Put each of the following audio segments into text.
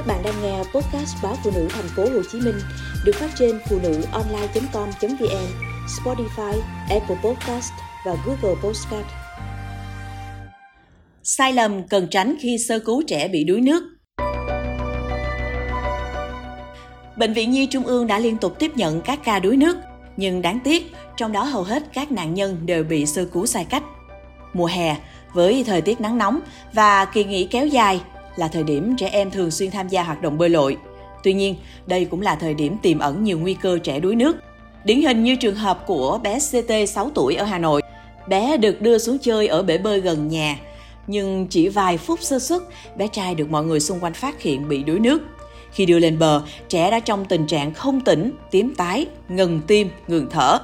Các bạn đang nghe podcast báo phụ nữ thành phố Hồ Chí Minh được phát trên phụ nữ online.com.vn, Spotify, Apple Podcast và Google Podcast. Sai lầm cần tránh khi sơ cứu trẻ bị đuối nước. Bệnh viện Nhi Trung ương đã liên tục tiếp nhận các ca đuối nước, nhưng đáng tiếc, trong đó hầu hết các nạn nhân đều bị sơ cứu sai cách. Mùa hè, với thời tiết nắng nóng và kỳ nghỉ kéo dài là thời điểm trẻ em thường xuyên tham gia hoạt động bơi lội. Tuy nhiên, đây cũng là thời điểm tiềm ẩn nhiều nguy cơ trẻ đuối nước. Điển hình như trường hợp của bé CT 6 tuổi ở Hà Nội. Bé được đưa xuống chơi ở bể bơi gần nhà, nhưng chỉ vài phút sơ xuất, bé trai được mọi người xung quanh phát hiện bị đuối nước. Khi đưa lên bờ, trẻ đã trong tình trạng không tỉnh, tím tái, ngừng tim, ngừng thở.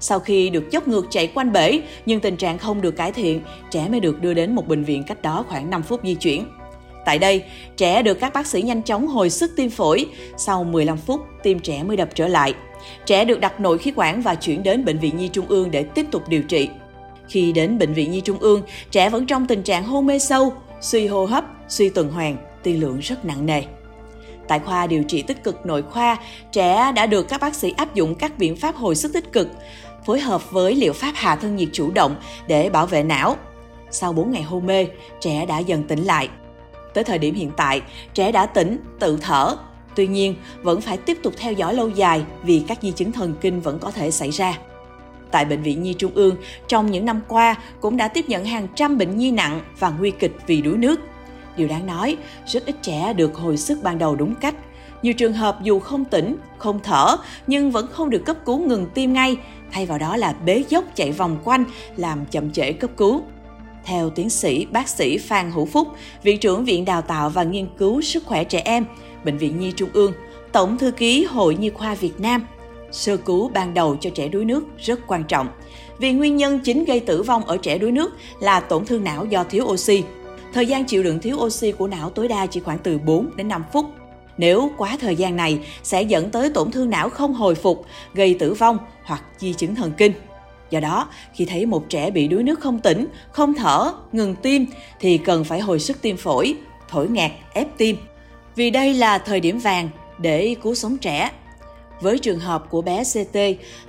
Sau khi được dốc ngược chạy quanh bể, nhưng tình trạng không được cải thiện, trẻ mới được đưa đến một bệnh viện cách đó khoảng 5 phút di chuyển. Tại đây, trẻ được các bác sĩ nhanh chóng hồi sức tim phổi. Sau 15 phút, tim trẻ mới đập trở lại. Trẻ được đặt nội khí quản và chuyển đến Bệnh viện Nhi Trung ương để tiếp tục điều trị. Khi đến Bệnh viện Nhi Trung ương, trẻ vẫn trong tình trạng hôn mê sâu, suy hô hấp, suy tuần hoàn, tiên lượng rất nặng nề. Tại khoa điều trị tích cực nội khoa, trẻ đã được các bác sĩ áp dụng các biện pháp hồi sức tích cực, phối hợp với liệu pháp hạ thân nhiệt chủ động để bảo vệ não. Sau 4 ngày hôn mê, trẻ đã dần tỉnh lại. Tới thời điểm hiện tại, trẻ đã tỉnh, tự thở. Tuy nhiên, vẫn phải tiếp tục theo dõi lâu dài vì các di chứng thần kinh vẫn có thể xảy ra. Tại Bệnh viện Nhi Trung ương, trong những năm qua cũng đã tiếp nhận hàng trăm bệnh nhi nặng và nguy kịch vì đuối nước. Điều đáng nói, rất ít trẻ được hồi sức ban đầu đúng cách. Nhiều trường hợp dù không tỉnh, không thở nhưng vẫn không được cấp cứu ngừng tim ngay, thay vào đó là bế dốc chạy vòng quanh làm chậm trễ cấp cứu. Theo tiến sĩ bác sĩ Phan Hữu Phúc, Viện trưởng Viện Đào tạo và Nghiên cứu Sức khỏe trẻ em, Bệnh viện Nhi Trung ương, Tổng thư ký Hội Nhi khoa Việt Nam, sơ cứu ban đầu cho trẻ đuối nước rất quan trọng. Vì nguyên nhân chính gây tử vong ở trẻ đuối nước là tổn thương não do thiếu oxy. Thời gian chịu đựng thiếu oxy của não tối đa chỉ khoảng từ 4 đến 5 phút. Nếu quá thời gian này sẽ dẫn tới tổn thương não không hồi phục, gây tử vong hoặc di chứng thần kinh. Do đó, khi thấy một trẻ bị đuối nước không tỉnh, không thở, ngừng tim thì cần phải hồi sức tim phổi, thổi ngạt, ép tim. Vì đây là thời điểm vàng để cứu sống trẻ. Với trường hợp của bé CT,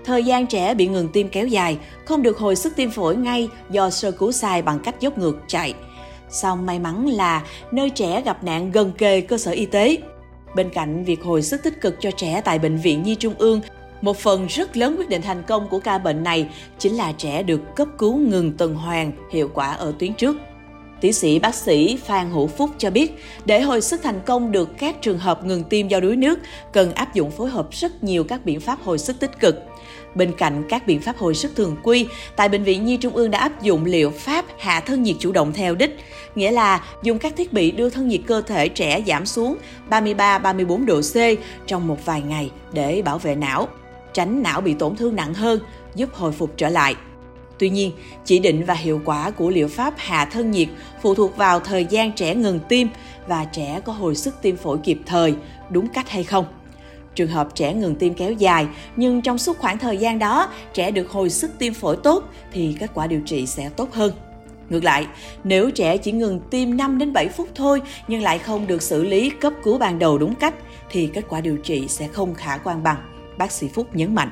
thời gian trẻ bị ngừng tim kéo dài, không được hồi sức tim phổi ngay do sơ cứu sai bằng cách dốc ngược chạy. Song may mắn là nơi trẻ gặp nạn gần kề cơ sở y tế. Bên cạnh việc hồi sức tích cực cho trẻ tại Bệnh viện Nhi Trung ương một phần rất lớn quyết định thành công của ca bệnh này chính là trẻ được cấp cứu ngừng tuần hoàn hiệu quả ở tuyến trước. Tiến sĩ bác sĩ Phan Hữu Phúc cho biết, để hồi sức thành công được các trường hợp ngừng tim do đuối nước, cần áp dụng phối hợp rất nhiều các biện pháp hồi sức tích cực. Bên cạnh các biện pháp hồi sức thường quy, tại Bệnh viện Nhi Trung ương đã áp dụng liệu pháp hạ thân nhiệt chủ động theo đích, nghĩa là dùng các thiết bị đưa thân nhiệt cơ thể trẻ giảm xuống 33-34 độ C trong một vài ngày để bảo vệ não tránh não bị tổn thương nặng hơn, giúp hồi phục trở lại. Tuy nhiên, chỉ định và hiệu quả của liệu pháp hạ thân nhiệt phụ thuộc vào thời gian trẻ ngừng tim và trẻ có hồi sức tim phổi kịp thời, đúng cách hay không. Trường hợp trẻ ngừng tim kéo dài nhưng trong suốt khoảng thời gian đó trẻ được hồi sức tim phổi tốt thì kết quả điều trị sẽ tốt hơn. Ngược lại, nếu trẻ chỉ ngừng tim 5 đến 7 phút thôi nhưng lại không được xử lý cấp cứu ban đầu đúng cách thì kết quả điều trị sẽ không khả quan bằng bác sĩ Phúc nhấn mạnh.